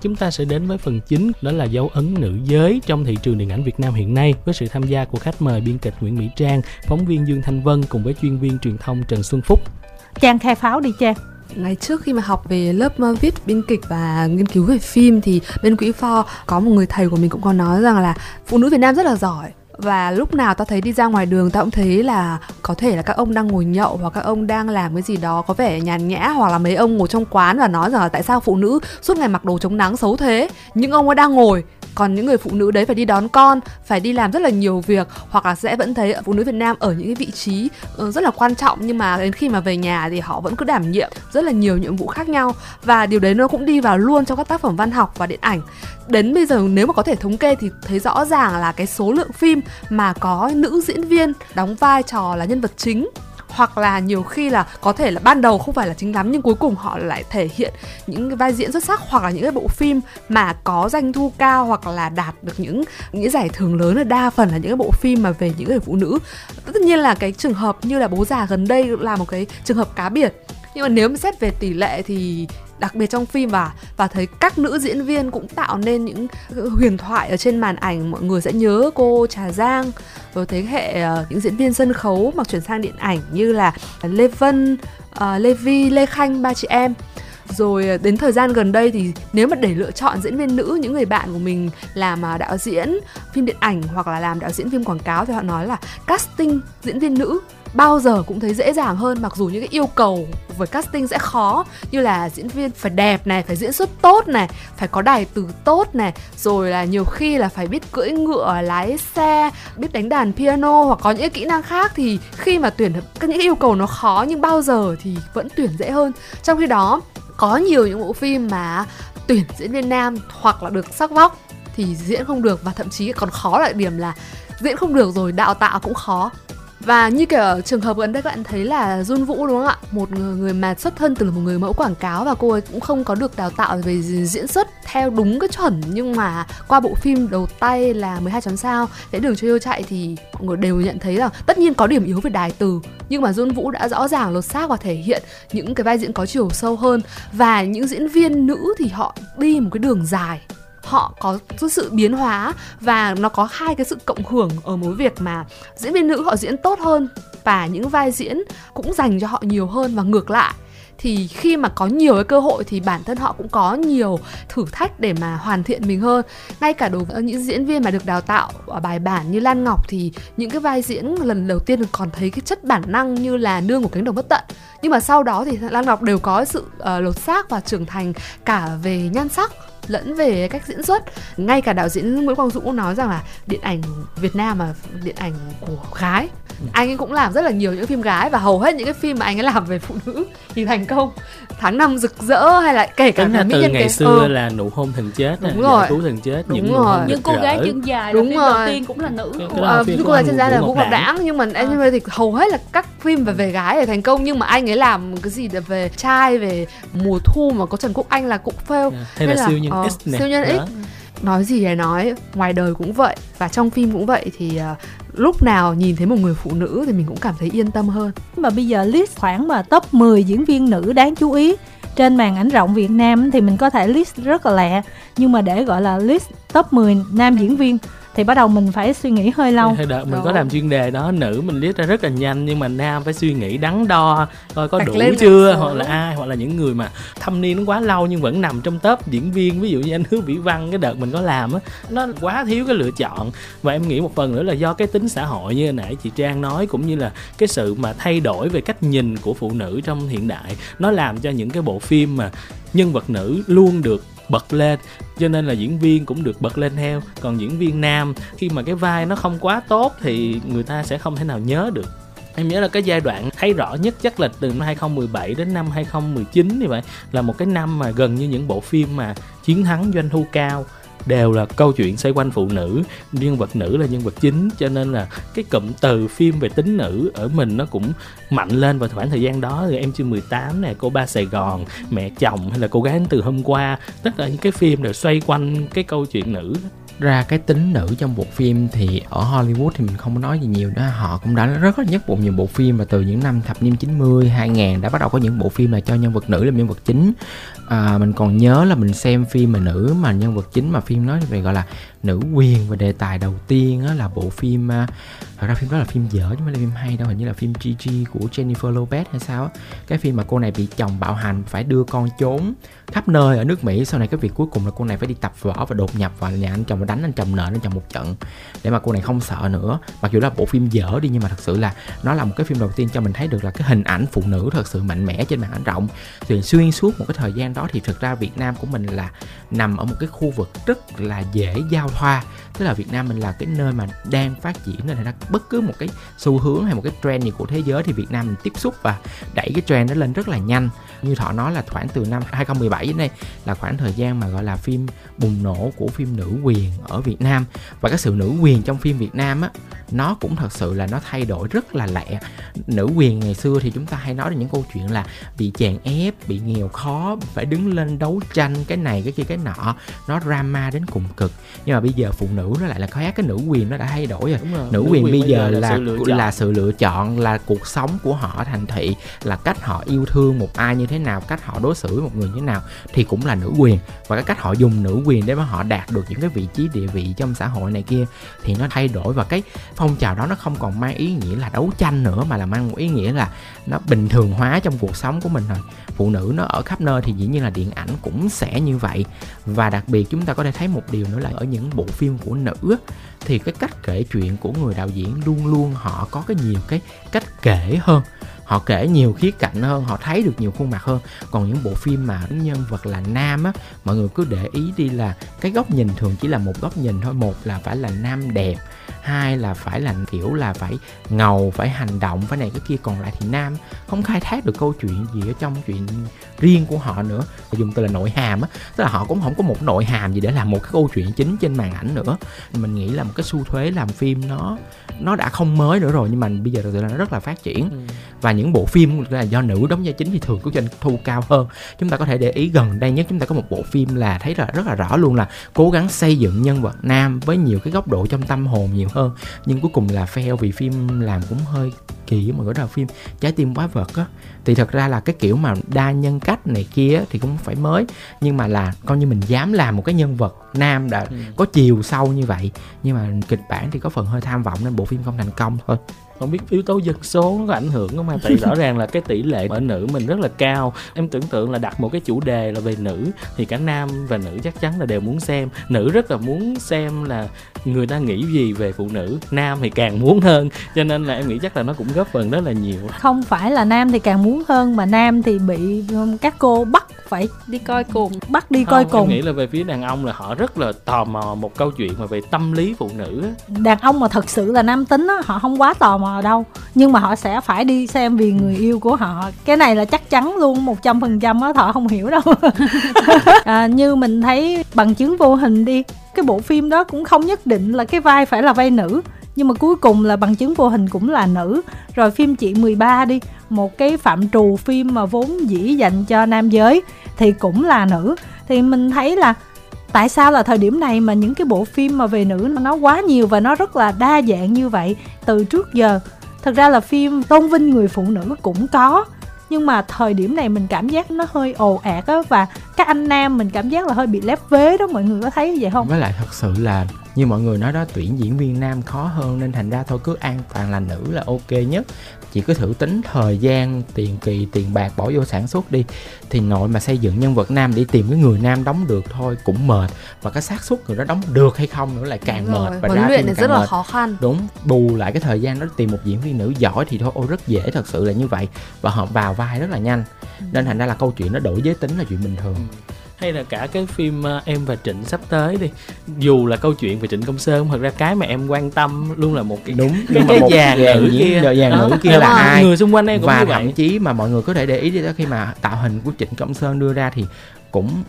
chúng ta sẽ đến với phần chính đó là dấu ấn nữ giới trong thị trường điện ảnh Việt Nam hiện nay với sự tham gia của khách mời biên kịch Nguyễn Mỹ Trang, phóng viên Dương Thanh Vân cùng với chuyên viên truyền thông Trần Xuân Phúc. Trang khai pháo đi Trang ngày trước khi mà học về lớp viết biên kịch và nghiên cứu về phim thì bên quỹ for có một người thầy của mình cũng có nói rằng là phụ nữ Việt Nam rất là giỏi và lúc nào ta thấy đi ra ngoài đường ta cũng thấy là có thể là các ông đang ngồi nhậu hoặc các ông đang làm cái gì đó có vẻ nhàn nhã hoặc là mấy ông ngồi trong quán và nói rằng là tại sao phụ nữ suốt ngày mặc đồ chống nắng xấu thế. Những ông ấy đang ngồi, còn những người phụ nữ đấy phải đi đón con, phải đi làm rất là nhiều việc hoặc là sẽ vẫn thấy phụ nữ Việt Nam ở những cái vị trí ừ, rất là quan trọng nhưng mà đến khi mà về nhà thì họ vẫn cứ đảm nhiệm rất là nhiều nhiệm vụ khác nhau. Và điều đấy nó cũng đi vào luôn trong các tác phẩm văn học và điện ảnh đến bây giờ nếu mà có thể thống kê thì thấy rõ ràng là cái số lượng phim mà có nữ diễn viên đóng vai trò là nhân vật chính, hoặc là nhiều khi là có thể là ban đầu không phải là chính lắm nhưng cuối cùng họ lại thể hiện những cái vai diễn xuất sắc hoặc là những cái bộ phim mà có doanh thu cao hoặc là đạt được những những giải thưởng lớn là đa phần là những cái bộ phim mà về những người phụ nữ. Tất nhiên là cái trường hợp như là bố già gần đây là một cái trường hợp cá biệt, nhưng mà nếu mà xét về tỷ lệ thì đặc biệt trong phim và và thấy các nữ diễn viên cũng tạo nên những ờ, huyền thoại ở trên màn ảnh mọi người sẽ nhớ cô Trà Giang. Rồi thế hệ uh, những diễn viên sân khấu mà chuyển sang điện ảnh như là Lê Vân, uh, Lê Vi, Lê Khanh ba chị em. Rồi đến thời gian gần đây thì nếu mà để lựa chọn diễn viên nữ những người bạn của mình làm à, đạo diễn phim điện ảnh hoặc là làm đạo diễn phim quảng cáo thì họ nói là casting diễn viên nữ bao giờ cũng thấy dễ dàng hơn, mặc dù những cái yêu cầu với casting sẽ khó, như là diễn viên phải đẹp này, phải diễn xuất tốt này, phải có đài từ tốt này, rồi là nhiều khi là phải biết cưỡi ngựa, lái xe, biết đánh đàn piano hoặc có những cái kỹ năng khác. Thì khi mà tuyển các những yêu cầu nó khó nhưng bao giờ thì vẫn tuyển dễ hơn. Trong khi đó, có nhiều những bộ phim mà tuyển diễn viên nam hoặc là được sắc vóc thì diễn không được, và thậm chí còn khó lại điểm là diễn không được rồi đào tạo cũng khó và như kiểu trường hợp gần đây các bạn thấy là Jun Vũ đúng không ạ? Một người, người mà xuất thân từ một người mẫu quảng cáo và cô ấy cũng không có được đào tạo về diễn xuất theo đúng cái chuẩn. Nhưng mà qua bộ phim đầu tay là 12 chấm sao để đường cho yêu chạy thì mọi người đều nhận thấy là tất nhiên có điểm yếu về đài từ nhưng mà Jun Vũ đã rõ ràng lột xác và thể hiện những cái vai diễn có chiều sâu hơn. Và những diễn viên nữ thì họ đi một cái đường dài họ có sự biến hóa và nó có hai cái sự cộng hưởng ở mối việc mà diễn viên nữ họ diễn tốt hơn và những vai diễn cũng dành cho họ nhiều hơn và ngược lại. Thì khi mà có nhiều cái cơ hội thì bản thân họ cũng có nhiều thử thách để mà hoàn thiện mình hơn. Ngay cả đối với những diễn viên mà được đào tạo ở bài bản như Lan Ngọc thì những cái vai diễn lần đầu tiên còn thấy cái chất bản năng như là nương của cánh đồng bất tận. Nhưng mà sau đó thì Lan Ngọc đều có sự uh, lột xác và trưởng thành cả về nhan sắc lẫn về cách diễn xuất. Ngay cả đạo diễn Nguyễn Quang Dũng cũng nói rằng là điện ảnh Việt Nam mà điện ảnh của gái anh ấy cũng làm rất là nhiều những phim gái và hầu hết những cái phim mà anh ấy làm về phụ nữ thì thành công. Tháng năm rực rỡ hay là kể cả là từ ngày xưa ừ. là nụ hôn thần chết đúng rồi. Cứu thần chết đúng những rồi. những cô gái chân dài đúng rồi đầu tiên cũng là nữ. À, cô gái chân dài là vũ ngọc đãng nhưng mà anh à. thì hầu hết là các phim về về gái để thành công. Nhưng mà anh ấy làm cái gì về trai về mùa thu mà có trần quốc anh là cũng fail. Yeah. hay là, là siêu nhân x này. siêu nhân x. nói gì để nói ngoài đời cũng vậy và trong phim cũng vậy thì uh, lúc nào nhìn thấy một người phụ nữ thì mình cũng cảm thấy yên tâm hơn. Mà bây giờ list khoảng mà top 10 diễn viên nữ đáng chú ý. Trên màn ảnh rộng Việt Nam thì mình có thể list rất là lẹ nhưng mà để gọi là list top 10 nam diễn viên thì bắt đầu mình phải suy nghĩ hơi lâu. Hơi đợi mình Đúng. có làm chuyên đề đó nữ mình liếc ra rất là nhanh nhưng mà nam phải suy nghĩ đắn đo coi có Đặt đủ chưa hoặc là ai hoặc là những người mà thâm niên nó quá lâu nhưng vẫn nằm trong top diễn viên ví dụ như anh hứa vĩ văn cái đợt mình có làm á nó quá thiếu cái lựa chọn. Và em nghĩ một phần nữa là do cái tính xã hội như nãy chị trang nói cũng như là cái sự mà thay đổi về cách nhìn của phụ nữ trong hiện đại nó làm cho những cái bộ phim mà nhân vật nữ luôn được bật lên. Cho nên là diễn viên cũng được bật lên theo. Còn diễn viên nam, khi mà cái vai nó không quá tốt thì người ta sẽ không thể nào nhớ được. Em nhớ là cái giai đoạn thấy rõ nhất chắc là từ năm 2017 đến năm 2019 như vậy, là một cái năm mà gần như những bộ phim mà chiến thắng doanh thu cao đều là câu chuyện xoay quanh phụ nữ, nhân vật nữ là nhân vật chính, cho nên là cái cụm từ phim về tính nữ ở mình nó cũng mạnh lên vào khoảng thời gian đó. Thì em chưa 18 nè, cô ba Sài Gòn, mẹ chồng hay là cô gái từ hôm qua, tất cả những cái phim đều xoay quanh cái câu chuyện nữ ra cái tính nữ trong bộ phim thì ở Hollywood thì mình không nói gì nhiều đó họ cũng đã rất là nhất bụng nhiều bộ phim và từ những năm thập niên 90, 2000 đã bắt đầu có những bộ phim là cho nhân vật nữ làm nhân vật chính. À, mình còn nhớ là mình xem phim mà nữ mà nhân vật chính mà phim nói về gọi là nữ quyền và đề tài đầu tiên á, là bộ phim à, thật ra phim đó là phim dở chứ không phải là phim hay đâu hình như là phim Gigi của Jennifer Lopez hay sao á. Cái phim mà cô này bị chồng bạo hành phải đưa con trốn khắp nơi ở nước Mỹ sau này cái việc cuối cùng là cô này phải đi tập võ và đột nhập vào nhà anh chồng và đánh anh chồng nợ anh chồng một trận để mà cô này không sợ nữa. Mặc dù là bộ phim dở đi nhưng mà thật sự là nó là một cái phim đầu tiên cho mình thấy được là cái hình ảnh phụ nữ thật sự mạnh mẽ trên màn ảnh rộng. Thì xuyên suốt một cái thời gian đó thì thực ra Việt Nam của mình là nằm ở một cái khu vực rất là dễ giao hoa. Tức là Việt Nam mình là cái nơi mà đang phát triển nên là bất cứ một cái xu hướng hay một cái trend gì của thế giới thì Việt Nam mình tiếp xúc và đẩy cái trend đó lên rất là nhanh. Như thọ nói là khoảng từ năm 2017 đến đây là khoảng thời gian mà gọi là phim bùng nổ của phim nữ quyền ở Việt Nam. Và cái sự nữ quyền trong phim Việt Nam á nó cũng thật sự là nó thay đổi rất là lẹ. Nữ quyền ngày xưa thì chúng ta hay nói đến những câu chuyện là bị chèn ép bị nghèo khó phải đứng lên đấu tranh cái này cái kia cái nọ. Nó drama đến cùng cực. Nhưng mà bây giờ phụ nữ nó lại là khác cái nữ quyền nó đã thay đổi rồi, rồi. nữ, nữ quyền, quyền bây giờ, là là sự, là sự lựa chọn là cuộc sống của họ thành thị là cách họ yêu thương một ai như thế nào cách họ đối xử với một người như thế nào thì cũng là nữ quyền. Và cái cách họ dùng nữ quyền để mà họ đạt được những cái vị trí địa vị trong xã hội này kia thì nó thay đổi. Và cái phong trào đó nó không còn mang ý nghĩa là đấu tranh nữa, mà là mang một ý nghĩa là nó bình thường hóa trong cuộc sống của mình rồi. Phụ nữ nó ở khắp nơi thì dĩ nhiên là điện ảnh cũng sẽ như vậy. Và đặc biệt chúng ta có thể thấy một điều nữa là ở những bộ phim của nữ thì cái cách kể chuyện của người đạo diễn luôn luôn họ có cái nhiều cái cách kể hơn. Họ kể nhiều khía cạnh hơn, họ thấy được nhiều khuôn mặt hơn. Còn những bộ phim mà nhân vật là nam á, mọi người cứ để ý đi là cái góc nhìn thường chỉ là một góc nhìn thôi. Một là phải là nam đẹp, hai là phải là kiểu là phải ngầu, phải hành động, phải này cái kia. Còn lại thì nam, không khai thác được câu chuyện gì ở trong chuyện riêng của họ nữa. Dùng từ là nội hàm á, tức là họ cũng không có một nội hàm gì để làm một cái câu chuyện chính trên màn ảnh nữa. Mình nghĩ là một cái xu thuế làm phim nó nó đã không mới nữa rồi nhưng mà bây giờ thực sự là nó rất là phát triển. Ừ. và những bộ phim là do nữ đóng vai chính thì thường có doanh thu cao hơn. Chúng ta có thể để ý gần đây nhất chúng ta có một bộ phim là thấy là rất là rõ luôn là cố gắng xây dựng nhân vật nam với nhiều cái góc độ trong tâm hồn nhiều hơn. Nhưng cuối cùng là fail vì phim làm cũng hơi kỳ mà gọi là phim trái tim quá vật á. Thì thật ra là cái kiểu mà đa nhân cách này kia thì cũng phải mới nhưng mà là coi như mình dám làm một cái nhân vật nam đã ừ. có chiều sâu như vậy. Nhưng mà kịch bản thì có phần hơi tham vọng nên bộ phim không thành công thôi không biết yếu tố dân số nó có ảnh hưởng không mà tại rõ ràng là cái tỷ lệ ở nữ mình rất là cao. Em tưởng tượng là đặt một cái chủ đề là về nữ thì cả nam và nữ chắc chắn là đều muốn xem. Nữ rất là muốn xem là người ta nghĩ gì về phụ nữ nam thì càng muốn hơn. Cho nên là em nghĩ chắc là nó cũng góp phần rất là nhiều. Không phải là nam thì càng muốn hơn mà nam thì bị các cô bắt phải đi coi cùng. bắt đi không, coi cùng. em nghĩ là về phía đàn ông là họ rất là tò mò một câu chuyện mà về tâm lý phụ nữ đàn ông mà thật sự là nam tính á họ không quá tò mò đâu. Nhưng mà họ sẽ phải đi xem vì người yêu của họ. Cái này là chắc chắn luôn một trăm phần trăm á thọ không hiểu đâu. À, như mình thấy bằng chứng vô hình đi cái bộ phim đó cũng không nhất định là cái vai phải là vai nữ. Nhưng mà cuối cùng là bằng chứng vô hình cũng là nữ. Rồi phim chị 13 đi một cái phạm trù phim mà vốn dĩ dành cho nam giới thì cũng là nữ. Thì mình thấy là tại sao là thời điểm này mà những cái bộ phim mà về nữ nó quá nhiều và nó rất là đa dạng như vậy từ trước giờ? Thật ra là phim tôn vinh người phụ nữ cũng có, nhưng mà thời điểm này mình cảm giác nó hơi ồ ạt á và các anh nam mình cảm giác là hơi bị lép vế đó, mọi người có thấy vậy không? Với lại thật sự là như mọi người nói đó, tuyển diễn viên nam khó hơn nên thành ra thôi, cứ an toàn là nữ là ok nhất chỉ cứ thử tính thời gian tiền kỳ tiền bạc bỏ vô sản xuất đi. Thì nội mà xây dựng nhân vật nam để tìm cái người nam đóng được thôi cũng mệt. Và cái xác suất người đó đóng được hay không nữa lại càng đúng mệt và huấn luyện này rất mệt. là khó khăn. Đúng bù lại cái thời gian đó tìm một diễn viên nữ giỏi thì thôi ôi rất dễ thật sự là như vậy. Và họ vào vai rất là nhanh. Ừ. nên thành ra là câu chuyện nó đổi giới tính là chuyện bình thường. Ừ hay là cả cái phim uh, em và trịnh sắp tới đi. Dù là câu chuyện về trịnh công sơn thật ra cái mà em quan tâm luôn là một cái đúng cái, cái dàn nữ kia. dàn nữ kia là ai? Người xung quanh em cũng và như thậm chí mà mọi người có thể để ý đi đó khi mà tạo hình của trịnh công sơn đưa ra thì cũng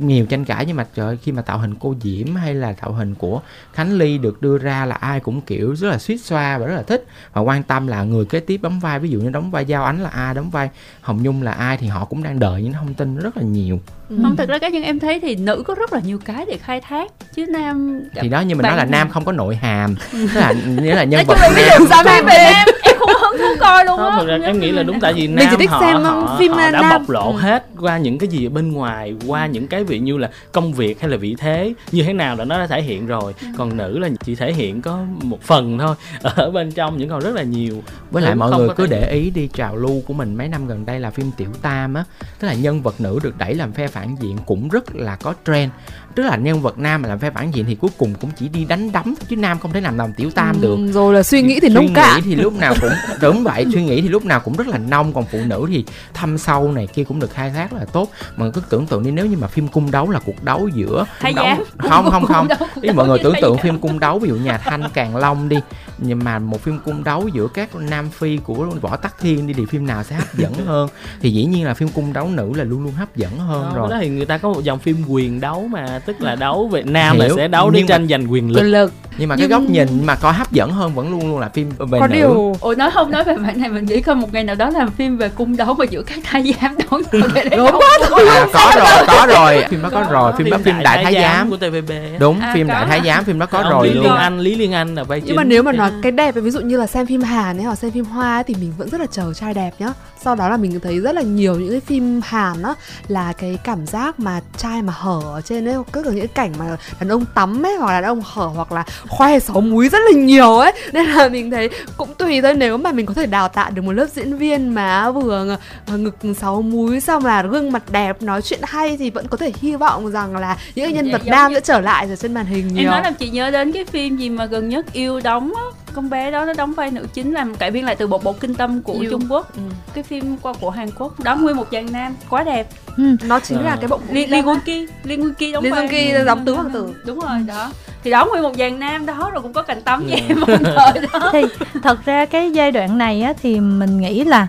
nhiều tranh cãi nhưng mà trời khi mà tạo hình cô diễm hay là tạo hình của khánh ly được đưa ra là ai cũng kiểu rất là suýt xoa và rất là thích. Và quan tâm là người kế tiếp đóng vai ví dụ như đóng vai giao ánh là ai đóng vai hồng nhung là ai thì họ cũng đang đợi những thông tin rất là nhiều. Ừ. không thực ra cá nhân em thấy thì nữ có rất là nhiều cái để khai thác chứ nam thì đó như mình nói là nam không có nội hàm. Tức là nghĩa là nhân vật nam sao nam em không hứng thú coi luôn á em nghĩ là đúng tại vì nam thích họ, xem họ, phim họ đã nam. bộc lộ hết qua những cái gì ở bên ngoài qua những cái vị như là công việc hay là vị thế như thế nào là nó đã thể hiện rồi. Ừ. còn nữ là chỉ thể hiện có một phần thôi ở bên trong những còn rất là nhiều. Với lại mọi người cứ để ý đi trào lưu của mình mấy năm gần đây là phim tiểu tam á. Tức là nhân vật nữ được đẩy làm phe phản diện cũng rất là có trend tức là nhân vật nam mà làm phe phản diện thì cuối cùng cũng chỉ đi đánh đấm chứ nam không thể làm làm tiểu tam ừ, được rồi là suy nghĩ thì nông cả. suy nghĩ thì lúc nào cũng đúng vậy suy nghĩ thì lúc nào cũng rất là nông còn phụ nữ thì thâm sâu này kia cũng được khai thác rất là tốt. Mà cứ tưởng tượng đi nếu như mà phim cung đấu là cuộc đấu giữa Thái đấu không không không. ý mọi người tưởng tượng phim cung đấu ví dụ nhà thanh càng long đi nhưng mà một phim cung đấu giữa các nam phi của võ tắc thiên đi thì phim nào sẽ hấp dẫn hơn? Thì dĩ nhiên là phim cung đấu nữ là luôn luôn hấp dẫn hơn đó, rồi. đó thì người ta có một dòng phim quyền đấu mà tức là đấu Việt Nam Hiểu, là sẽ đấu để tranh giành quyền lực. lực nhưng mà nhưng... cái góc nhìn mà coi hấp dẫn hơn vẫn luôn luôn là phim về có nữ. điều ôi nói không nói về bạn này mình nghĩ coi một ngày nào đó làm phim về cung đấu mà giữa các thái giám đấu đúng. quá thôi à, có rồi có rồi. Phim đó có, có rồi. Phim đó phim đại thái giám của TVB đúng à, phim đại thái giám phim đó có rồi Lý Liên Anh Lý Liên Anh là vai nhưng mà nếu mà nói cái đẹp ví dụ như là xem phim Hàn ấy hoặc xem phim Hoa thì mình vẫn rất là chờ trai đẹp nhá. Sau đó là mình thấy rất là nhiều những cái phim Hàn á là cái cảm giác mà trai mà hở ở trên ấy cứ những cái cảnh mà đàn ông tắm ấy hoặc là đàn ông hở hoặc là khoe sáu múi rất là nhiều ấy nên là mình thấy cũng tùy thôi nếu mà mình có thể đào tạo được một lớp diễn viên mà vừa ngực sáu múi xong là gương mặt đẹp nói chuyện hay thì vẫn có thể hy vọng rằng là những nhân vật nam sẽ trở lại ở trên màn hình nhiều em nói làm chị nhớ đến cái phim gì mà gần nhất yêu đóng á con bé đó nó đóng vai nữ chính làm cải biên lại từ bộ bộ kinh tâm của Yêu. Trung Quốc ừ. cái phim qua của Hàn Quốc đóng nguyên một chàng nam quá đẹp ừ. nó chính à. là cái bộ Liên Liên Quân Ki Liên Quân Ki đóng Liên Quân Ki đóng tứ hoàng tử đúng rồi đó thì đóng nguyên một dàn nam đó rồi cũng có cảnh tắm với em thời đó. Thì thật ra cái giai đoạn này á thì mình nghĩ là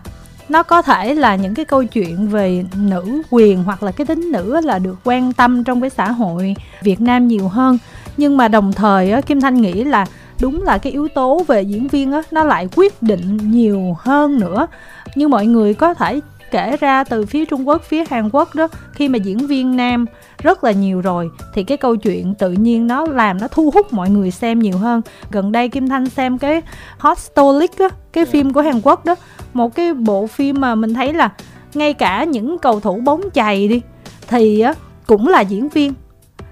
nó có thể là những cái câu chuyện về nữ quyền hoặc là cái tính nữ là được quan tâm trong cái xã hội Việt Nam nhiều hơn. Nhưng mà đồng thời á, Kim Thanh nghĩ là đúng là cái yếu tố về diễn viên á nó lại quyết định nhiều hơn nữa. Như mọi người có thể kể ra từ phía Trung Quốc, phía Hàn Quốc đó khi mà diễn viên nam rất là nhiều rồi thì cái câu chuyện tự nhiên nó làm nó thu hút mọi người xem nhiều hơn. Gần đây Kim Thanh xem cái Hot Stolic á, cái. Dạ. phim của Hàn Quốc đó, một cái bộ phim mà mình thấy là ngay cả những cầu thủ bóng chày đi thì á cũng là diễn viên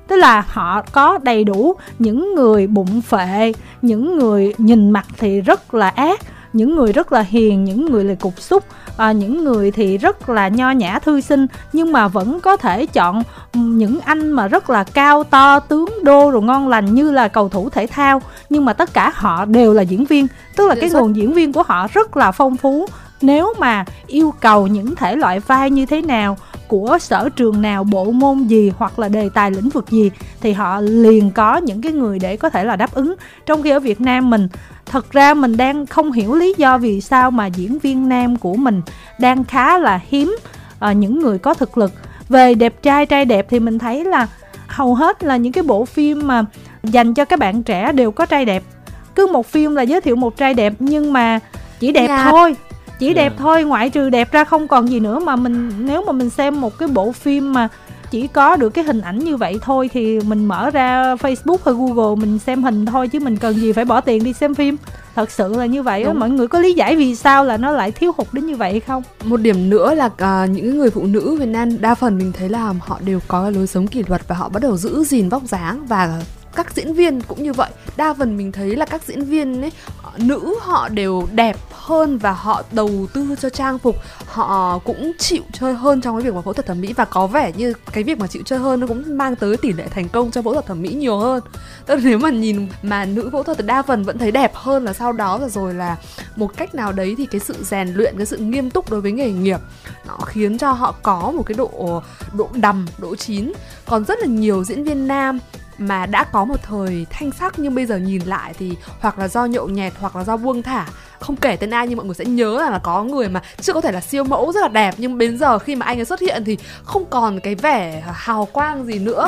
tức là họ có đầy đủ những người bụng phệ những người nhìn mặt thì rất là ác những người rất là hiền những người là cục xúc à, những người thì rất là nho nhã thư sinh nhưng mà vẫn có thể chọn những anh mà rất là cao to tướng đô rồi ngon lành như là cầu thủ thể thao. Nhưng mà tất cả họ đều là diễn viên tức là cái nguồn diễn viên của họ rất là phong phú. Nếu mà yêu cầu những thể loại vai như thế nào của sở trường nào bộ môn gì hoặc là đề tài lĩnh vực gì thì họ liền có những cái người để có thể là đáp ứng. Trong khi ở việt nam mình thật ra mình đang không hiểu lý do vì sao mà diễn viên nam của mình đang khá là hiếm uh, những người có thực lực. Về đẹp trai trai đẹp thì mình thấy là hầu hết là những cái bộ phim mà dành cho các bạn trẻ đều có trai đẹp. Cứ một phim là giới thiệu một trai đẹp nhưng mà chỉ đẹp yeah. thôi chỉ đẹp yeah. thôi ngoại trừ đẹp ra không còn gì nữa mà mình nếu mà mình xem một cái bộ phim mà chỉ có được cái hình ảnh như vậy thôi thì mình mở ra Facebook hay Google mình xem hình thôi chứ mình cần gì phải bỏ tiền đi xem phim. Thật sự là như vậy á mọi người có lý giải vì sao là nó lại thiếu hụt đến như vậy không? Một điểm nữa là uh, những người phụ nữ Việt Nam đa phần mình thấy là họ đều có lối sống kỷ luật và họ bắt đầu giữ gìn vóc dáng và các diễn viên cũng như vậy. Đa phần mình thấy là các diễn viên ấy nữ họ đều đẹp hơn và họ đầu tư cho trang phục. Họ cũng chịu chơi hơn trong cái việc mà phẫu thuật thẩm mỹ và có vẻ như cái việc mà chịu chơi hơn nó cũng mang tới tỷ lệ thành công cho phẫu thuật thẩm mỹ nhiều hơn. Tức là nếu mà nhìn mà nữ phẫu thuật thì đa phần vẫn thấy đẹp hơn là sau đó là rồi là một cách nào đấy thì cái sự rèn luyện, cái sự nghiêm túc đối với nghề nghiệp nó khiến cho họ có một cái độ độ đầm, độ chín. Còn rất là nhiều diễn viên nam mà đã có một thời thanh sắc nhưng bây giờ nhìn lại thì hoặc là do nhậu nhẹt, hoặc là do buông thả. Không kể tên ai nhưng mọi người sẽ nhớ rằng là có người mà chưa có thể là siêu mẫu rất là đẹp, nhưng đến giờ khi mà anh ấy xuất hiện thì không còn cái vẻ hào quang gì nữa.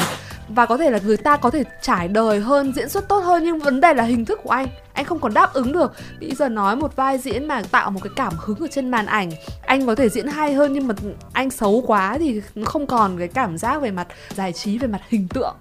Và có thể là người ta có thể trải đời hơn, diễn xuất tốt hơn, nhưng vấn đề là hình thức của anh. Anh không còn đáp ứng được. Bây giờ nói một vai diễn mà tạo một cái cảm hứng ở trên màn ảnh, anh có thể diễn hay hơn nhưng mà anh xấu quá thì không còn cái cảm giác về mặt giải trí, về mặt hình tượng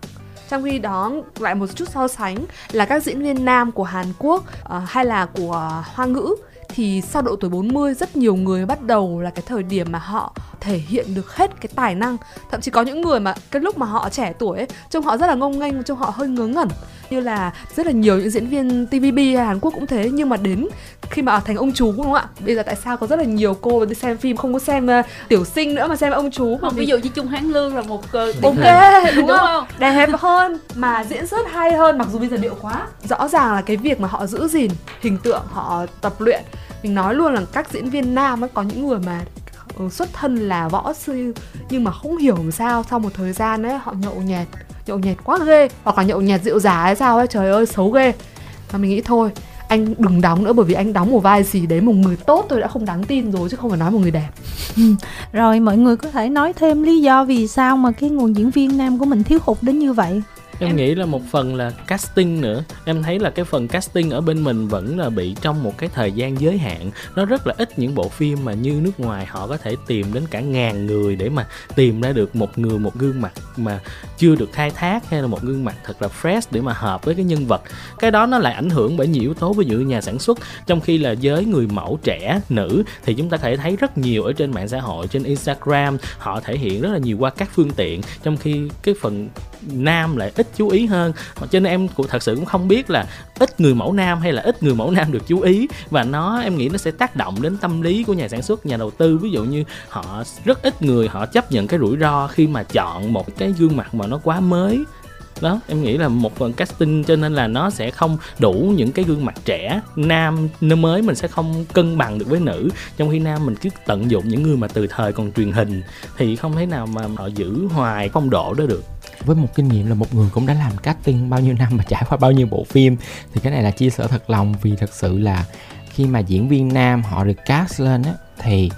trong khi đó lại một chút so sánh là các diễn viên nam của Hàn Quốc uh, hay là của Hoa ngữ thì sau độ tuổi 40 rất nhiều người bắt đầu là cái thời điểm mà họ thể hiện được hết cái tài năng. Thậm chí có những người mà cái lúc mà họ trẻ tuổi ấy, trông họ rất là ngông nghênh trông họ hơi ngớ ngẩn như là rất là nhiều những diễn viên TVB hay Hàn Quốc cũng thế nhưng mà đến khi mà thành ông chú đúng không ạ? Bây giờ tại sao có rất là nhiều cô đi xem phim không có xem uh, tiểu sinh nữa mà xem ông chú? Mà ví dụ như Trung Hán Lương là một uh, ok đúng, đúng không? không? Đẹp hơn mà diễn xuất hay hơn mặc dù bây giờ điệu quá. Rõ ràng là cái việc mà họ giữ gìn hình tượng họ tập luyện. Mình nói luôn là các diễn viên nam ấy có những người mà ừ, xuất thân là võ sư nhưng mà không hiểu làm sao sau một thời gian ấy họ nhậu nhẹt nhậu nhẹt quá ghê, hoặc là nhậu nhẹt rượu giả hay sao ấy, trời ơi, xấu ghê. Mà mình nghĩ thôi, anh đừng đóng nữa, bởi vì anh đóng một vai gì đấy một người tốt tôi đã không đáng tin rồi, chứ không phải nói một người đẹp. Rồi mọi người có thể nói thêm lý do vì sao mà cái nguồn diễn viên nam của mình thiếu hụt đến như vậy? Em nghĩ là một phần là casting nữa. Em thấy là cái phần casting ở bên mình vẫn là bị trong một cái thời gian giới hạn. Nó rất là ít những bộ phim mà như nước ngoài họ có thể tìm đến cả ngàn người để mà tìm ra được một người, một gương mặt mà chưa được khai thác hay là một gương mặt thật là fresh để mà hợp với cái nhân vật. Cái đó nó lại ảnh hưởng bởi nhiều yếu tố, ví dụ nhà sản xuất. Trong khi là giới người mẫu trẻ, nữ, thì chúng ta có thể thấy rất nhiều ở trên mạng xã hội, trên instagram, họ thể hiện rất là nhiều qua các phương tiện. Trong khi cái phần nam lại ít chú ý hơn. Cho nên em cũng thật sự cũng không biết là ít người mẫu nam hay là ít người mẫu nam được chú ý. Và nó, em nghĩ nó sẽ tác động đến tâm lý của nhà sản xuất, nhà đầu tư. Ví dụ như họ, rất ít người họ chấp nhận cái rủi ro khi mà chọn một cái gương mặt mà nó quá mới. Đó, em nghĩ là một phần casting cho nên là nó sẽ không đủ những cái gương mặt trẻ nam, nó mới mình sẽ không cân bằng được với nữ. Trong khi nam mình cứ tận dụng những người mà từ thời còn truyền hình thì không thể nào mà họ giữ hoài phong độ đó được với một kinh nghiệm là một người cũng đã làm casting bao nhiêu năm và trải qua bao nhiêu bộ phim, thì cái này là chia sẻ thật lòng vì thật sự là khi mà diễn viên nam họ được cast lên á, thì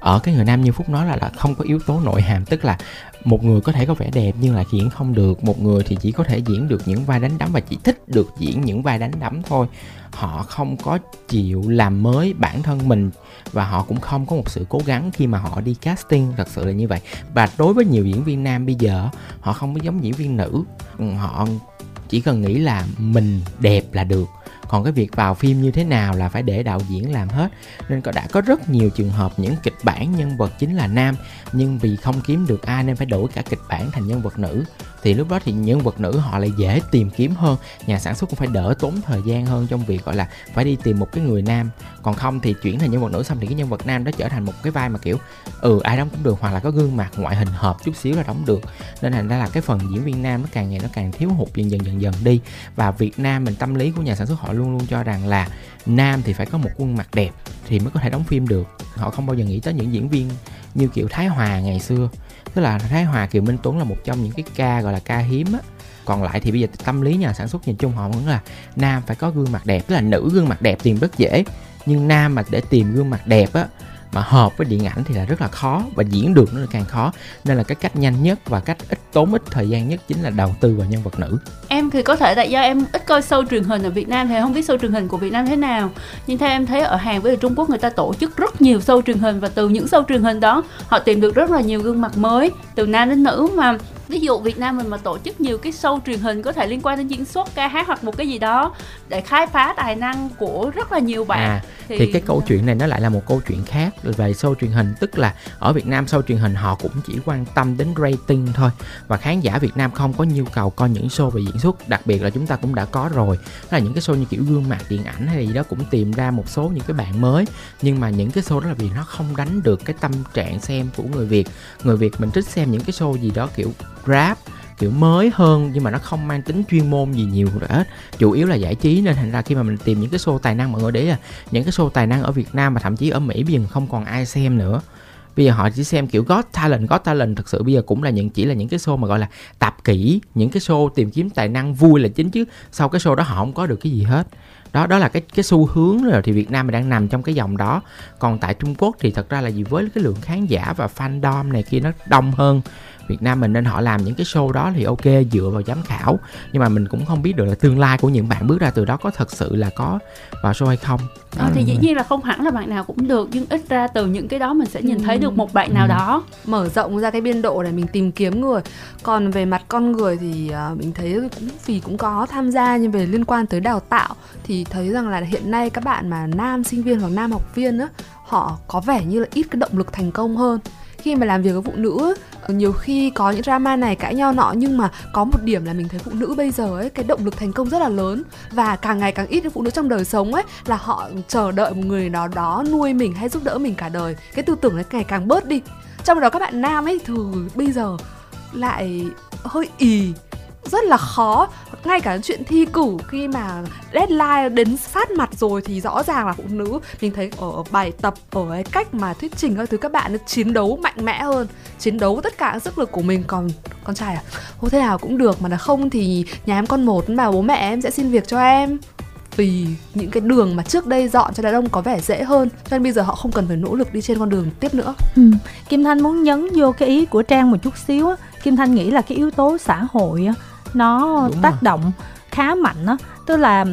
ở cái người nam như phúc nói là là không có yếu tố nội hàm, tức là một người có thể có vẻ đẹp nhưng lại diễn không được. Một người thì chỉ có thể diễn được những vai đánh đấm và chỉ thích được diễn những vai đánh đấm thôi. Họ không có chịu làm mới bản thân mình và họ cũng không có một sự cố gắng khi mà họ đi casting. Thật sự là như vậy. Và đối với nhiều diễn viên nam bây giờ, họ không có giống diễn viên nữ. Ừ, họ chỉ cần nghĩ là mình đẹp là được còn cái việc vào phim như thế nào là phải để đạo diễn làm hết. Nên có đã có rất nhiều trường hợp những kịch bản nhân vật chính là nam, nhưng vì không kiếm được ai nên phải đổi cả kịch bản thành nhân vật nữ thì lúc đó thì nhân vật nữ họ lại dễ tìm kiếm hơn. Nhà sản xuất cũng phải đỡ tốn thời gian hơn trong việc, gọi là, phải đi tìm một cái người nam. Còn không thì chuyển thành nhân vật nữ xong thì cái nhân vật nam đó trở thành một cái vai mà, kiểu ừ ai đóng cũng được hoặc là có gương mặt ngoại hình hợp chút xíu là đóng được. Nên thành ra là cái phần diễn viên nam nó càng ngày nó càng thiếu hụt dần dần dần dần đi. Và Việt Nam mình tâm lý của nhà sản xuất họ luôn luôn cho rằng là nam thì phải có một khuôn mặt đẹp thì mới có thể đóng phim được. Họ không bao giờ nghĩ tới những diễn viên như, kiểu, Thái Hòa ngày xưa tức là Thái Hòa, Kiều Minh Tuấn là một trong những cái ca, gọi là ca hiếm á. Còn lại thì bây giờ tâm lý nhà sản xuất nhìn chung họ vẫn là nam phải có gương mặt đẹp. Tức là nữ gương mặt đẹp tìm rất dễ, nhưng nam mà để tìm gương mặt đẹp á mà hợp với điện ảnh thì là rất là khó và diễn được nó là càng khó. Nên là cái cách nhanh nhất và cách ít tốn ít thời gian nhất chính là đầu tư vào nhân vật nữ. Em thì có thể tại do em ít coi show truyền hình ở Việt Nam thì không biết show truyền hình của Việt Nam thế nào. Nhưng theo em thấy ở Hàn với ở Trung Quốc người ta tổ chức rất nhiều show truyền hình và từ những show truyền hình đó họ tìm được rất là nhiều gương mặt mới, từ nam đến nữ mà ví dụ Việt Nam mình mà tổ chức nhiều cái show truyền hình có thể liên quan đến diễn xuất ca hát hoặc một cái gì đó để khai phá tài năng của rất là nhiều bạn à, thì... thì cái câu chuyện này nó lại là một câu chuyện khác về show truyền hình. Tức là ở Việt Nam show truyền hình họ cũng chỉ quan tâm đến rating thôi. Và khán giả Việt Nam không có nhu cầu coi những show về diễn xuất. Đặc biệt là chúng ta cũng đã có rồi. Đó là những cái show như kiểu gương mặt điện ảnh hay gì đó cũng tìm ra một số những cái bạn mới. Nhưng mà những cái show đó là vì nó không đánh được cái tâm trạng xem của người Việt. Người Việt mình thích xem những cái show gì đó kiểu rap kiểu, mới hơn nhưng mà nó không mang tính chuyên môn gì nhiều hết chủ yếu là giải trí nên thành ra khi mà mình tìm những cái show tài năng, mọi người đấy là những cái show tài năng ở Việt Nam mà thậm chí ở Mỹ bây giờ không còn ai xem nữa. Bây giờ họ chỉ xem, kiểu, Got Talent Got Talent thực sự bây giờ cũng là những, chỉ là những cái show mà, gọi là tập kỹ, những cái show tìm kiếm tài năng vui là chính chứ. Sau cái show đó họ không có được cái gì hết. Đó đó là cái cái xu hướng rồi thì Việt Nam mình đang nằm trong cái dòng đó. Còn tại Trung Quốc thì thật ra là gì với cái lượng khán giả và fandom này kia nó đông hơn Việt Nam mình nên họ làm những cái show đó thì ok dựa vào giám khảo. Nhưng mà mình cũng không biết được là tương lai của những bạn bước ra từ đó có thật sự là có vào show hay không. Ờ, thì dĩ nhiên là không hẳn là bạn nào cũng được nhưng ít ra từ những cái đó mình sẽ nhìn thấy được một bạn nào đó. Mở rộng ra cái biên độ để mình tìm kiếm người. Còn về mặt con người thì uh, mình thấy cũng vì cũng có tham gia nhưng về liên quan tới đào tạo thì thấy rằng là hiện nay các bạn mà nam sinh viên hoặc nam học viên á họ có vẻ như là ít cái động lực thành công hơn khi mà làm việc với phụ nữ ờ, nhiều khi có những drama này cãi nhau nọ, nhưng mà có một điểm là mình thấy phụ nữ bây giờ ấy, cái động lực thành công rất là lớn. Và càng ngày càng ít phụ nữ trong đời sống ấy, là họ chờ đợi một người nào đó nuôi mình hay giúp đỡ mình cả đời. Cái tư tưởng ấy ngày càng bớt đi. Trong đó các bạn nam ấy thường bây giờ lại hơi ì rất là khó. Ngay cả chuyện thi cử, khi mà deadline đến sát mặt rồi thì rõ ràng là phụ nữ, mình thấy ở bài tập, ở cái cách mà thuyết trình các thứ, các bạn chiến đấu mạnh mẽ hơn, chiến đấu tất cả sức lực của mình. Còn con trai à ô, thế nào cũng được, mà là không thì nhà em con một mà bố mẹ em sẽ xin việc cho em. Vì những cái đường mà trước đây dọn cho đàn ông có vẻ dễ hơn, cho nên bây giờ họ không cần phải nỗ lực đi trên con đường tiếp nữa. Ừ. kim thanh muốn nhấn vô cái ý của trang một chút xíu á. Kim thanh nghĩ là cái yếu tố xã hội á nó Đúng tác rồi. động khá mạnh á. Tức là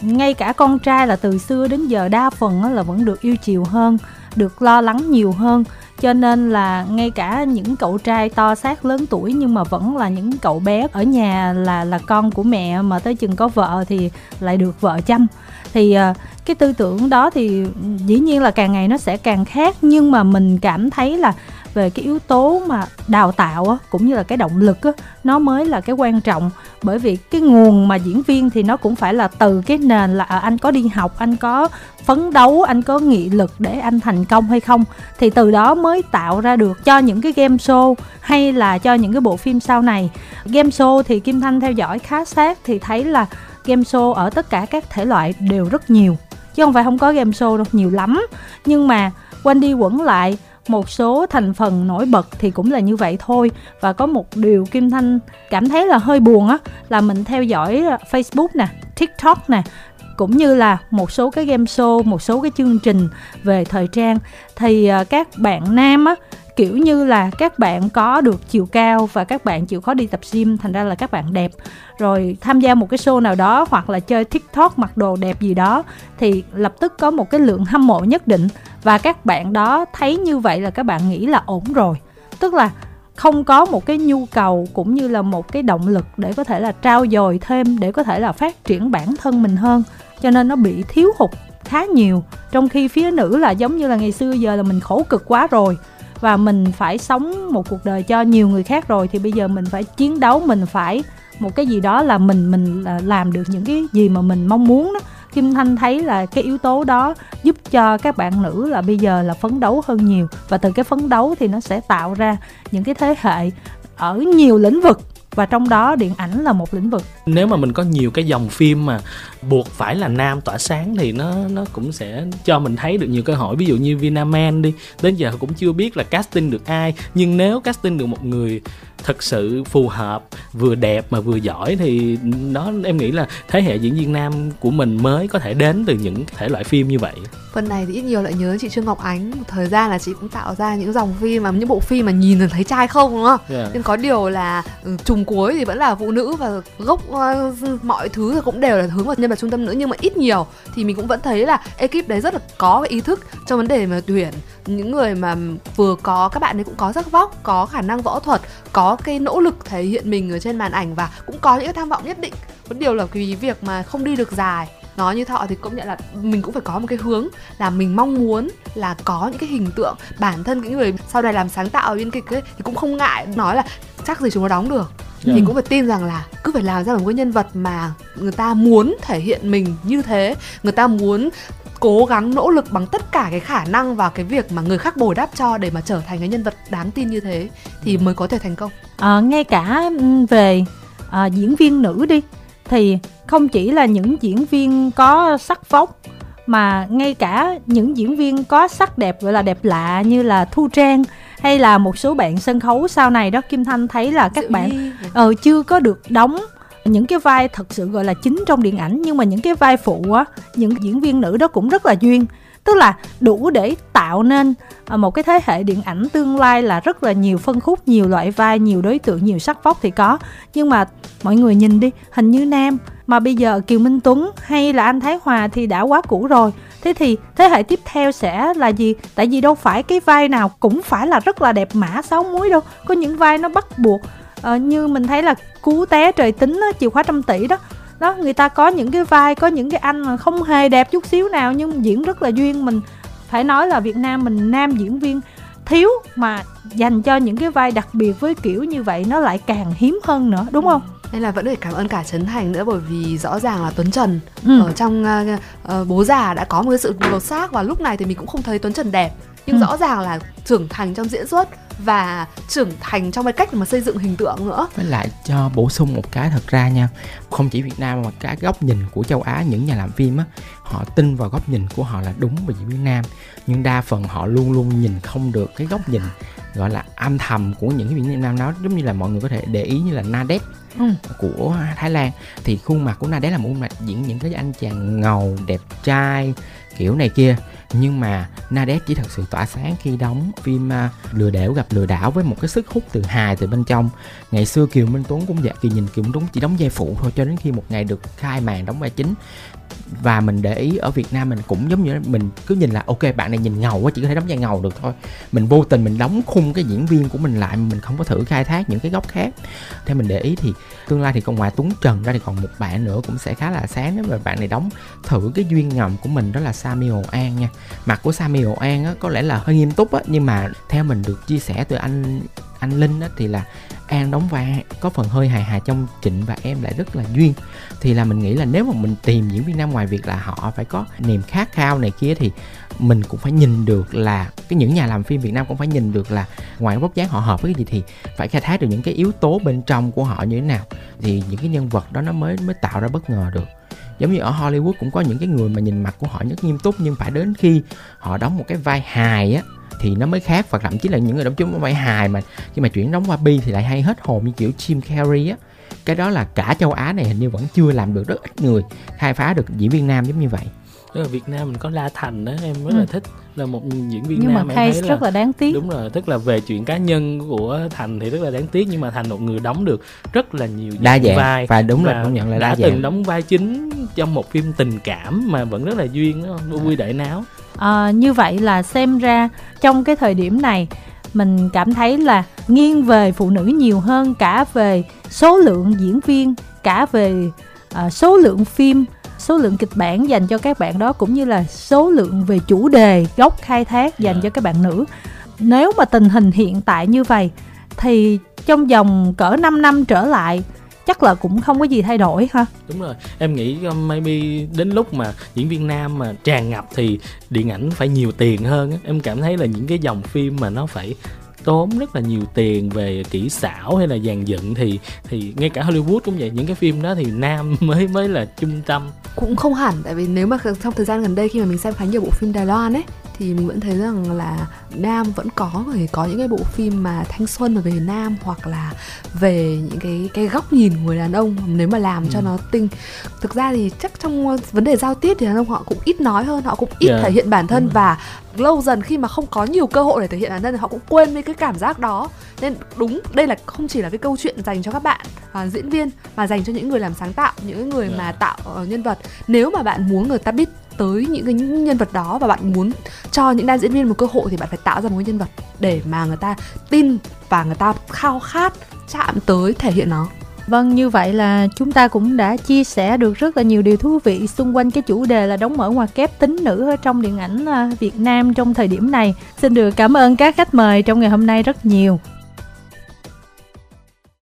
ngay cả con trai là từ xưa đến giờ đa phần á là vẫn được yêu chiều hơn được lo lắng nhiều hơn. Cho nên là ngay cả những cậu trai to xác lớn tuổi nhưng mà vẫn là những cậu bé ở nhà là là con của mẹ mà tới chừng có vợ thì lại được vợ chăm. Thì uh, cái tư tưởng đó thì dĩ nhiên là càng ngày nó sẽ càng khác nhưng mà mình cảm thấy là về cái yếu tố mà đào tạo á, cũng như là cái động lực á, nó mới là cái quan trọng. Bởi vì cái nguồn mà diễn viên thì nó cũng phải là từ cái nền là à, anh có đi học anh có phấn đấu anh có nghị lực để anh thành công hay không thì từ đó mới tạo ra được cho những cái game show hay là cho những cái bộ phim sau này. Game show thì kim thanh theo dõi khá sát thì thấy là game show ở tất cả các thể loại đều rất nhiều. Chứ không phải không có game show đâu nhiều lắm. Nhưng mà quanh đi quẩn lại một số thành phần nổi bật thì cũng là như vậy thôi. Và có một điều kim thanh cảm thấy là hơi buồn á, là mình theo dõi ờ, facebook nè, tiktok nè, cũng như là một số cái game show, một số cái chương trình về thời trang. Thì ờ, các bạn nam á kiểu như là các bạn có được chiều cao và các bạn chịu khó đi tập gym, thành ra là các bạn đẹp. Rồi tham gia một cái show nào đó hoặc là chơi tiktok mặc đồ đẹp gì đó, thì lập tức có một cái lượng hâm mộ nhất định. Và các bạn đó thấy như vậy là các bạn nghĩ là ổn rồi. Tức là không có một cái nhu cầu cũng như là một cái động lực để có thể là trao dồi thêm, để có thể là phát triển bản thân mình hơn. Cho nên nó bị thiếu hụt khá nhiều. Trong khi phía nữ là giống như là ngày xưa giờ là mình khổ cực quá rồi và mình phải sống một cuộc đời cho nhiều người khác rồi, thì bây giờ mình phải chiến đấu, mình phải một cái gì đó là mình mình à, làm được những cái gì mà mình mong muốn đó. Kim Thanh thấy là cái yếu tố đó giúp cho các bạn nữ là bây giờ là phấn đấu hơn nhiều và từ cái phấn đấu thì nó sẽ tạo ra những cái thế hệ ở nhiều lĩnh vực và trong đó điện ảnh là một lĩnh vực nếu mà mình có nhiều cái dòng phim mà buộc phải là nam tỏa sáng thì nó nó cũng sẽ cho mình thấy được nhiều cơ hội. Ví dụ như Vinaman đi đến giờ cũng chưa biết là casting được ai. Nhưng nếu casting được một người thật sự phù hợp vừa đẹp mà vừa giỏi thì nó em nghĩ là thế hệ diễn viên nam của mình mới có thể đến từ những thể loại phim như vậy. Phần này thì ít nhiều lại nhớ chị Trương Ngọc Ánh. Một thời gian là chị cũng tạo ra những dòng phim mà những bộ phim mà nhìn là thấy trai không đúng không? Yeah. nhưng có điều là ừ, trùng cuối thì vẫn là phụ nữ và gốc Ờ, mọi thứ thì cũng đều là hướng vào nhân vật trung tâm nữ nhưng mà ít nhiều thì mình cũng vẫn thấy là ekip đấy rất là có cái ý thức trong vấn đề mà tuyển những người mà vừa có, các bạn ấy cũng có sắc vóc, có khả năng võ thuật, có cái nỗ lực thể hiện mình ở trên màn ảnh và cũng có những cái tham vọng nhất định. Có điều là cái việc mà không đi được dài, nó như thọ thì cũng nhận là mình cũng phải có một cái hướng là mình mong muốn là có những cái hình tượng bản thân những người sau này làm sáng tạo biên kịch ấy thì cũng không ngại nói là chắc gì chúng nó đóng được yeah. thì cũng phải tin rằng là cứ phải làm ra một cái nhân vật mà người ta muốn thể hiện mình như thế người ta muốn cố gắng nỗ lực bằng tất cả cái khả năng và cái việc mà người khác bồi đáp cho để mà trở thành cái nhân vật đáng tin như thế thì mới có thể thành công à, ngay cả về à, diễn viên nữ đi thì không chỉ là những diễn viên có sắc vóc mà ngay cả những diễn viên có sắc đẹp gọi là đẹp lạ như là thu trang hay là một số bạn sân khấu sau này đó kim thanh thấy là các bạn ờ chưa có được đóng những cái vai thật sự gọi là chính trong điện ảnh nhưng mà những cái vai phụ á những diễn viên nữ đó cũng rất là duyên. Tức là đủ để tạo nên à, một cái thế hệ điện ảnh tương lai là rất là nhiều phân khúc nhiều loại vai nhiều đối tượng nhiều sắc vóc thì có. Nhưng mà mọi người nhìn đi hình như nam mà bây giờ kiều minh tuấn hay là anh thái hòa thì đã quá cũ rồi. Thế thì thế hệ tiếp theo sẽ là gì? Tại vì đâu phải cái vai nào cũng phải là rất là đẹp mã sáu muối đâu. Có những vai nó bắt buộc uh, như mình thấy là cú té trời tính đó, chìa khóa trăm tỷ đó. Đó người ta có những cái vai có những cái anh mà không hề đẹp chút xíu nào nhưng diễn rất là duyên. Mình phải nói là Việt Nam mình nam diễn viên thiếu mà dành cho những cái vai đặc biệt với kiểu như vậy nó lại càng hiếm hơn nữa đúng không? Nên là vẫn phải cảm ơn cả Trấn Thành nữa bởi vì rõ ràng là Tuấn Trần ừ. ở trong uh, uh, bố già đã có một cái sự lột xác và lúc này thì mình cũng không thấy Tuấn Trần đẹp nhưng ừ. rõ ràng là trưởng thành trong diễn xuất và trưởng thành trong cái cách mà xây dựng hình tượng nữa với lại cho bổ sung một cái thật ra nha không chỉ Việt Nam mà cả góc nhìn của châu Á những nhà làm phim á họ tin vào góc nhìn của họ là đúng về diễn viên nam nhưng đa phần họ luôn luôn nhìn không được cái góc nhìn gọi là âm thầm của những cái diễn viên nam đó giống như là mọi người có thể để ý như là Nadet ừ. của Thái Lan. Thì khuôn mặt của Na Đế là một khuôn mặt diễn những cái anh chàng ngầu đẹp trai kiểu này kia. Nhưng mà Nadet chỉ thật sự tỏa sáng khi đóng phim uh, lừa đảo gặp lừa đảo với một cái sức hút từ hài từ bên trong. Ngày xưa Kiều Minh Tuấn cũng vậy kỳ nhìn Kiều Minh Tuấn chỉ đóng vai phụ thôi cho đến khi một ngày được khai màn đóng vai chính và mình để ý ở Việt Nam mình cũng giống như mình cứ nhìn là ok bạn này nhìn ngầu quá chỉ có thể đóng vai ngầu được thôi. Mình vô tình mình đóng khung cái diễn viên của mình lại mình không có thử khai thác những cái góc khác. Theo mình để ý thì tương lai thì còn ngoài Tuấn Trần ra thì còn một bạn nữa cũng sẽ khá là sáng nếu mà bạn này đóng thử cái duyên ngầm của mình đó là Samuel An nha. Mặt của Samuel An á, có lẽ là hơi nghiêm túc á nhưng mà theo mình được chia sẻ từ anh anh Linh á, thì là An đóng vai có phần hơi hài hài trong Trịnh và em lại rất là duyên. Thì là mình nghĩ là nếu mà mình tìm diễn viên nam ngoài việc là họ phải có niềm khát khao này kia thì mình cũng phải nhìn được là cái những nhà làm phim Việt Nam cũng phải nhìn được là ngoài vóc dáng họ hợp với cái gì thì phải khai thác được những cái yếu tố bên trong của họ như thế nào. Thì những cái nhân vật đó nó mới mới tạo ra bất ngờ được. Giống như ở Hollywood cũng có những cái người mà nhìn mặt của họ rất nghiêm túc nhưng phải đến khi họ đóng một cái vai hài á thì nó mới khác. Và thậm chí là những người đóng chung vai hài mà khi mà chuyển đóng qua bi thì lại hay hết hồn như kiểu Jim Carrey á. Cái đó là cả châu Á này hình như vẫn chưa làm được rất ít người khai phá được diễn viên nam giống như vậy. Tức là Việt Nam mình có La Thành đó em rất ừ. là thích. Là một diễn viên nhưng nam mà case rất là, là đáng tiếc. Đúng rồi tức là về chuyện cá nhân của Thành thì rất là đáng tiếc. Nhưng mà Thành một người đóng được rất là nhiều đa dạng. vai. Và đúng là công nhận là đã đa từng đóng vai chính trong một phim tình cảm mà vẫn rất là duyên đó vui đại náo à, như vậy là xem ra trong cái thời điểm này mình cảm thấy là nghiêng về phụ nữ nhiều hơn cả về số lượng diễn viên cả về uh, số lượng phim số lượng kịch bản dành cho các bạn đó cũng như là số lượng về chủ đề gốc khai thác dành yeah. cho các bạn nữ nếu mà tình hình hiện tại như vậy thì trong vòng cỡ 5 năm trở lại chắc là cũng không có gì thay đổi ha. Đúng rồi em nghĩ um, maybe đến lúc mà diễn viên nam mà tràn ngập thì điện ảnh phải nhiều tiền hơn em cảm thấy là những cái dòng phim mà nó phải tốn rất là nhiều tiền về kỹ xảo hay là dàn dựng thì thì ngay cả Hollywood cũng vậy. Những cái phim đó thì nam mới mới là trung tâm. Cũng không hẳn tại vì nếu mà trong thời gian gần đây khi mà mình xem khá nhiều bộ phim Đài Loan ấy thì mình vẫn thấy rằng là nam vẫn có người có những cái bộ phim mà thanh xuân về nam hoặc là về những cái cái góc nhìn của người đàn ông nếu mà làm ừ. cho nó tinh thực ra thì chắc trong vấn đề giao tiếp thì đàn ông họ cũng ít nói hơn họ cũng ít yeah. thể hiện bản thân ừ. và lâu dần khi mà không có nhiều cơ hội để thể hiện bản thân thì họ cũng quên đi cái cảm giác đó nên đúng đây là không chỉ là cái câu chuyện dành cho các bạn uh, diễn viên mà dành cho những người làm sáng tạo những người yeah. mà tạo uh, nhân vật nếu mà bạn muốn người ta biết tới những cái những nhân vật đó và bạn muốn cho những nam diễn viên một cơ hội thì bạn phải tạo ra một cái nhân vật để mà người ta tin và người ta khao khát chạm tới thể hiện nó Vâng, như vậy là chúng ta cũng đã chia sẻ được rất là nhiều điều thú vị xung quanh cái chủ đề là đóng mở ngoặc kép tính nữ ở trong điện ảnh à, Việt Nam trong thời điểm này. Xin được cảm ơn các khách mời trong ngày hôm nay rất nhiều.